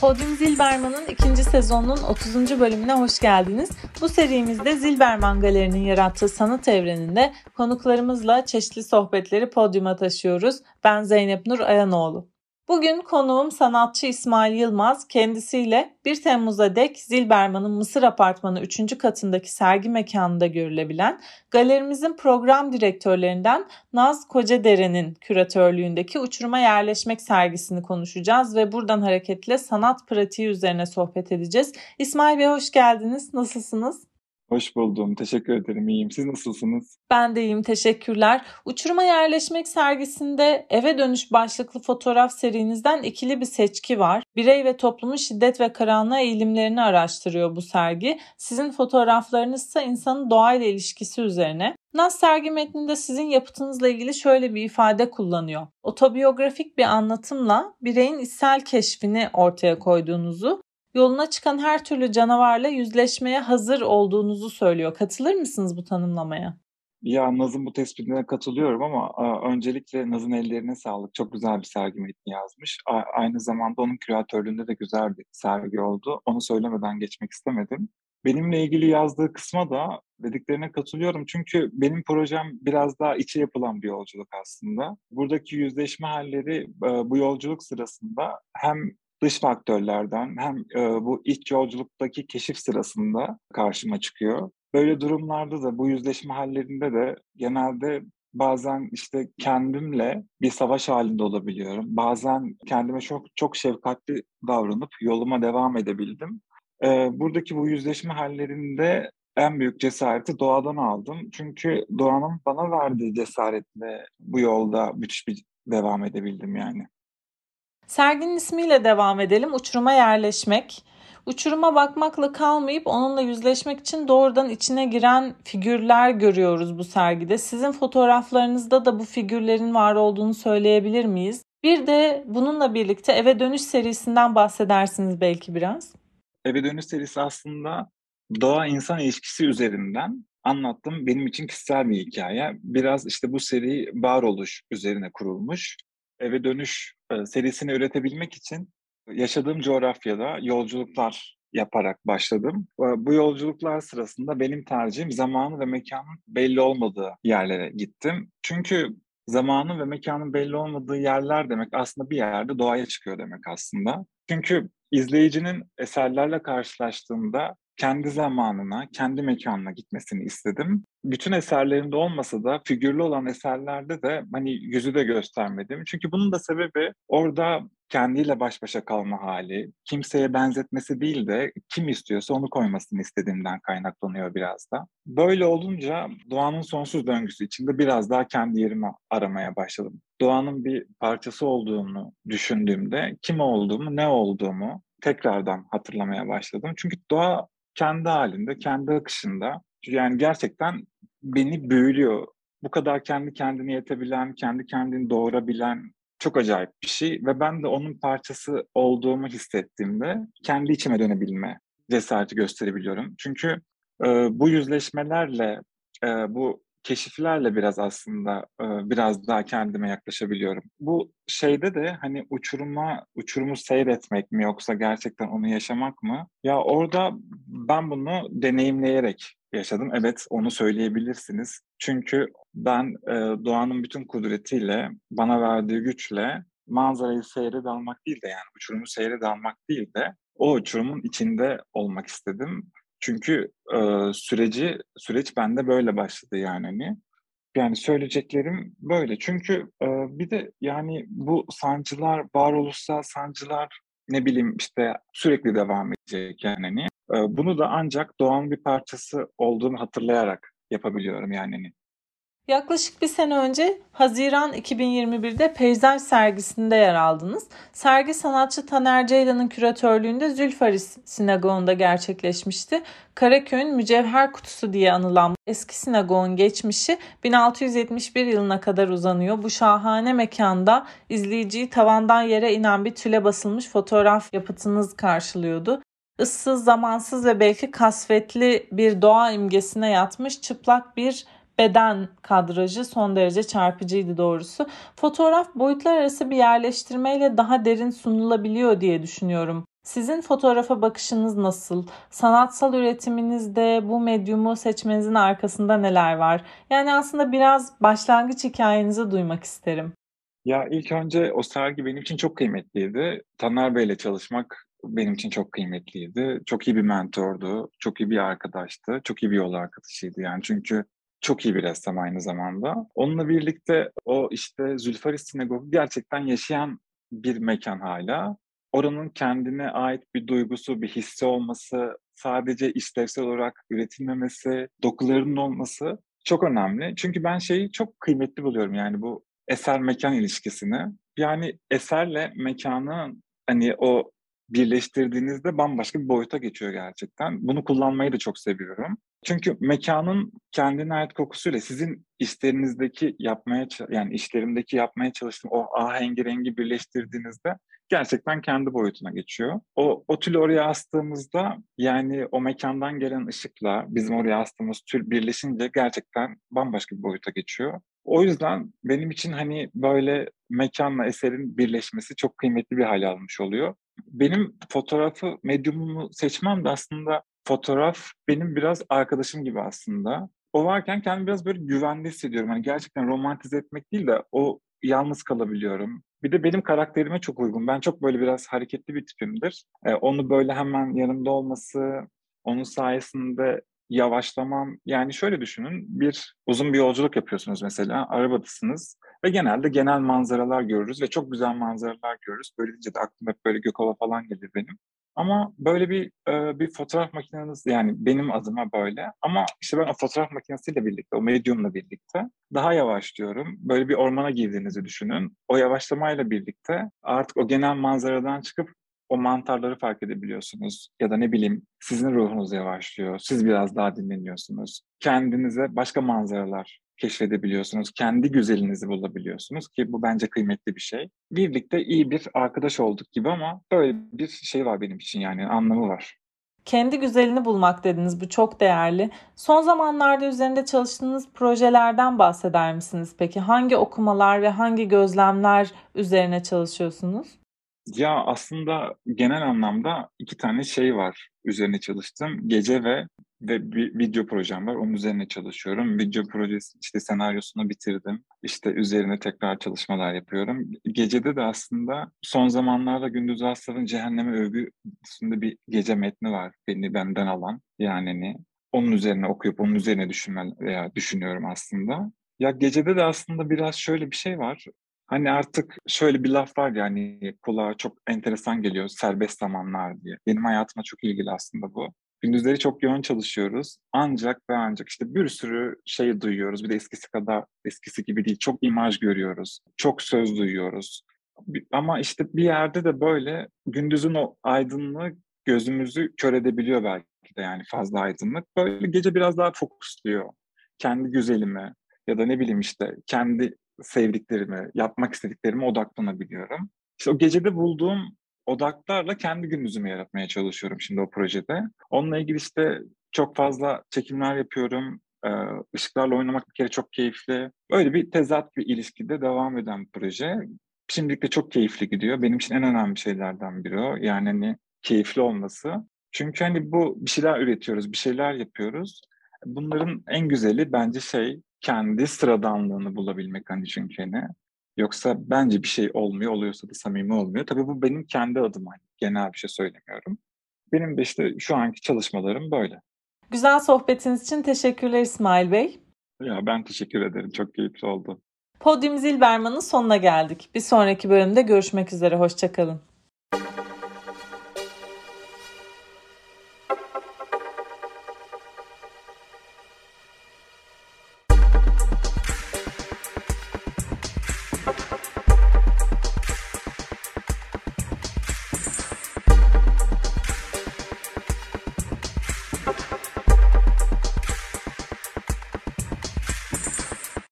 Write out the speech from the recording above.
Podyum Zilberman'ın ikinci sezonunun 30. bölümüne hoş geldiniz. Bu serimizde Zilberman Galeri'nin yarattığı sanat evreninde konuklarımızla çeşitli sohbetleri podyuma taşıyoruz. Ben Zeynep Nur Ayanoğlu. Bugün konuğum sanatçı İsmail Yılmaz kendisiyle 1 Temmuz'a dek Zilberman'ın Mısır Apartmanı 3. katındaki sergi mekanında görülebilen galerimizin program direktörlerinden Naz Kocadere'nin küratörlüğündeki Uçuruma Yerleşmek sergisini konuşacağız ve buradan hareketle sanat pratiği üzerine sohbet edeceğiz. İsmail Bey hoş geldiniz. Nasılsınız? Hoş buldum. Teşekkür ederim. İyiyim. Siz nasılsınız? Ben de iyiyim. Teşekkürler. Uçuruma Yerleşmek sergisinde eve dönüş başlıklı fotoğraf serinizden ikili bir seçki var. Birey ve toplumun şiddet ve karanlığa eğilimlerini araştırıyor bu sergi. Sizin fotoğraflarınız ise insanın doğayla ilişkisi üzerine. Nas sergi metninde sizin yapıtınızla ilgili şöyle bir ifade kullanıyor. Otobiyografik bir anlatımla bireyin içsel keşfini ortaya koyduğunuzu yoluna çıkan her türlü canavarla yüzleşmeye hazır olduğunuzu söylüyor. Katılır mısınız bu tanımlamaya? Ya Naz'ın bu tespitine katılıyorum ama öncelikle Naz'ın ellerine sağlık. Çok güzel bir sergi metni yazmış. aynı zamanda onun küratörlüğünde de güzel bir sergi oldu. Onu söylemeden geçmek istemedim. Benimle ilgili yazdığı kısma da dediklerine katılıyorum. Çünkü benim projem biraz daha içe yapılan bir yolculuk aslında. Buradaki yüzleşme halleri bu yolculuk sırasında hem dış faktörlerden hem e, bu iç yolculuktaki keşif sırasında karşıma çıkıyor. Böyle durumlarda da bu yüzleşme hallerinde de genelde bazen işte kendimle bir savaş halinde olabiliyorum. Bazen kendime çok çok şefkatli davranıp yoluma devam edebildim. Ee, buradaki bu yüzleşme hallerinde en büyük cesareti doğadan aldım. Çünkü doğanın bana verdiği cesaretle bu yolda müthiş bir devam edebildim yani. Serginin ismiyle devam edelim. Uçuruma yerleşmek. Uçuruma bakmakla kalmayıp onunla yüzleşmek için doğrudan içine giren figürler görüyoruz bu sergide. Sizin fotoğraflarınızda da bu figürlerin var olduğunu söyleyebilir miyiz? Bir de bununla birlikte Eve Dönüş serisinden bahsedersiniz belki biraz. Eve Dönüş serisi aslında doğa insan ilişkisi üzerinden anlattım. Benim için kişisel bir hikaye. Biraz işte bu seri varoluş üzerine kurulmuş eve dönüş e, serisini üretebilmek için yaşadığım coğrafyada yolculuklar yaparak başladım. Bu yolculuklar sırasında benim tercihim zamanı ve mekanın belli olmadığı yerlere gittim. Çünkü zamanın ve mekanın belli olmadığı yerler demek aslında bir yerde doğaya çıkıyor demek aslında. Çünkü izleyicinin eserlerle karşılaştığında kendi zamanına, kendi mekanına gitmesini istedim. Bütün eserlerinde olmasa da figürlü olan eserlerde de hani yüzü de göstermedim. Çünkü bunun da sebebi orada kendiyle baş başa kalma hali, kimseye benzetmesi değil de kim istiyorsa onu koymasını istediğimden kaynaklanıyor biraz da. Böyle olunca doğanın sonsuz döngüsü içinde biraz daha kendi yerimi aramaya başladım. Doğanın bir parçası olduğunu düşündüğümde kim olduğumu, ne olduğumu tekrardan hatırlamaya başladım. Çünkü doğa kendi halinde, kendi akışında. Yani gerçekten beni büyülüyor. Bu kadar kendi kendini yetebilen, kendi kendini doğurabilen çok acayip bir şey ve ben de onun parçası olduğumu hissettiğimde kendi içime dönebilme cesareti gösterebiliyorum. Çünkü e, bu yüzleşmelerle, e, bu keşiflerle biraz aslında e, biraz daha kendime yaklaşabiliyorum. Bu şeyde de hani uçuruma, uçurumu seyretmek mi yoksa gerçekten onu yaşamak mı? Ya orada ben bunu deneyimleyerek yaşadım. Evet onu söyleyebilirsiniz. Çünkü ben e, doğanın bütün kudretiyle, bana verdiği güçle manzarayı seyre dalmak değil de yani uçurumu seyre dalmak değil de o uçurumun içinde olmak istedim. Çünkü e, süreci süreç bende böyle başladı yani hani. Yani söyleyeceklerim böyle. Çünkü e, bir de yani bu sancılar, varoluşsal sancılar ne bileyim işte sürekli devam edecek yani hani. E, bunu da ancak doğanın bir parçası olduğunu hatırlayarak yapabiliyorum yani. Yaklaşık bir sene önce Haziran 2021'de Peyzaj sergisinde yer aldınız. Sergi sanatçı Taner Ceylan'ın küratörlüğünde Zülfaris Sinagogu'nda gerçekleşmişti. Karaköy'ün mücevher kutusu diye anılan eski sinagogun geçmişi 1671 yılına kadar uzanıyor. Bu şahane mekanda izleyiciyi tavandan yere inen bir tüle basılmış fotoğraf yapıtınız karşılıyordu ıssız, zamansız ve belki kasvetli bir doğa imgesine yatmış çıplak bir beden kadrajı son derece çarpıcıydı doğrusu. Fotoğraf boyutlar arası bir yerleştirmeyle daha derin sunulabiliyor diye düşünüyorum. Sizin fotoğrafa bakışınız nasıl? Sanatsal üretiminizde bu medyumu seçmenizin arkasında neler var? Yani aslında biraz başlangıç hikayenizi duymak isterim. Ya ilk önce o sergi benim için çok kıymetliydi. Taner Bey'le çalışmak benim için çok kıymetliydi. Çok iyi bir mentordu, çok iyi bir arkadaştı, çok iyi bir yol arkadaşıydı yani. Çünkü çok iyi bir ressam aynı zamanda. Onunla birlikte o işte Zülfaris Sinagogu gerçekten yaşayan bir mekan hala. Oranın kendine ait bir duygusu, bir hissi olması, sadece işlevsel olarak üretilmemesi, dokularının olması çok önemli. Çünkü ben şeyi çok kıymetli buluyorum yani bu eser mekan ilişkisini. Yani eserle mekanı hani o birleştirdiğinizde bambaşka bir boyuta geçiyor gerçekten. Bunu kullanmayı da çok seviyorum. Çünkü mekanın kendine ait kokusuyla sizin işlerinizdeki yapmaya yani işlerimdeki yapmaya çalıştığım o ahengi rengi birleştirdiğinizde gerçekten kendi boyutuna geçiyor. O, o tülü oraya astığımızda yani o mekandan gelen ışıkla bizim oraya astığımız tül birleşince gerçekten bambaşka bir boyuta geçiyor. O yüzden benim için hani böyle mekanla eserin birleşmesi çok kıymetli bir hale almış oluyor. Benim fotoğrafı medyumumu seçmem de aslında fotoğraf benim biraz arkadaşım gibi aslında. O varken kendimi biraz böyle güvende hissediyorum. Hani gerçekten romantize etmek değil de o yalnız kalabiliyorum. Bir de benim karakterime çok uygun. Ben çok böyle biraz hareketli bir tipimdir. Ee, onu böyle hemen yanımda olması, onun sayesinde yavaşlamam. Yani şöyle düşünün, bir uzun bir yolculuk yapıyorsunuz mesela, arabadasınız ve genelde genel manzaralar görürüz ve çok güzel manzaralar görürüz. Böylece de aklıma hep böyle Gökova falan gelir benim. Ama böyle bir e, bir fotoğraf makineniz yani benim adıma böyle. Ama işte ben o fotoğraf makinesiyle birlikte, o medyumla birlikte daha yavaşlıyorum. Böyle bir ormana girdiğinizi düşünün. O yavaşlamayla birlikte artık o genel manzaradan çıkıp o mantarları fark edebiliyorsunuz. Ya da ne bileyim sizin ruhunuz yavaşlıyor. Siz biraz daha dinleniyorsunuz. Kendinize başka manzaralar keşfedebiliyorsunuz. Kendi güzelinizi bulabiliyorsunuz ki bu bence kıymetli bir şey. Birlikte iyi bir arkadaş olduk gibi ama böyle bir şey var benim için yani anlamı var. Kendi güzelini bulmak dediniz. Bu çok değerli. Son zamanlarda üzerinde çalıştığınız projelerden bahseder misiniz peki? Hangi okumalar ve hangi gözlemler üzerine çalışıyorsunuz? Ya aslında genel anlamda iki tane şey var üzerine çalıştım. Gece ve ve bir video projem var. Onun üzerine çalışıyorum. Video projesi işte senaryosunu bitirdim. İşte üzerine tekrar çalışmalar yapıyorum. Gecede de aslında son zamanlarda Gündüz Aslan'ın Cehenneme övgüsünde bir gece metni var. Beni benden alan. Yani hani onun üzerine okuyup onun üzerine düşünme, veya düşünüyorum aslında. Ya gecede de aslında biraz şöyle bir şey var. Hani artık şöyle bir laf var ya hani kulağa çok enteresan geliyor serbest zamanlar diye. Benim hayatıma çok ilgili aslında bu. Gündüzleri çok yoğun çalışıyoruz. Ancak ve ancak işte bir sürü şey duyuyoruz. Bir de eskisi kadar eskisi gibi değil. Çok imaj görüyoruz. Çok söz duyuyoruz. Ama işte bir yerde de böyle gündüzün o aydınlığı gözümüzü kör edebiliyor belki de yani fazla aydınlık. Böyle gece biraz daha fokusluyor. Kendi güzelime ya da ne bileyim işte kendi sevdiklerime, yapmak istediklerime odaklanabiliyorum. İşte o gecede bulduğum odaklarla kendi gündüzümü yaratmaya çalışıyorum şimdi o projede. Onunla ilgili işte çok fazla çekimler yapıyorum. Işıklarla oynamak bir kere çok keyifli. Öyle bir tezat bir ilişkide devam eden proje. Şimdilik de çok keyifli gidiyor. Benim için en önemli şeylerden biri o. Yani hani keyifli olması. Çünkü hani bu bir şeyler üretiyoruz, bir şeyler yapıyoruz. Bunların en güzeli bence şey kendi sıradanlığını bulabilmek hani çünkü hani. Yoksa bence bir şey olmuyor, oluyorsa da samimi olmuyor. Tabii bu benim kendi adıma, genel bir şey söylemiyorum. Benim de işte şu anki çalışmalarım böyle. Güzel sohbetiniz için teşekkürler İsmail Bey. Ya ben teşekkür ederim. Çok keyifli oldu. Podyum Zilberman'ın sonuna geldik. Bir sonraki bölümde görüşmek üzere. Hoşçakalın.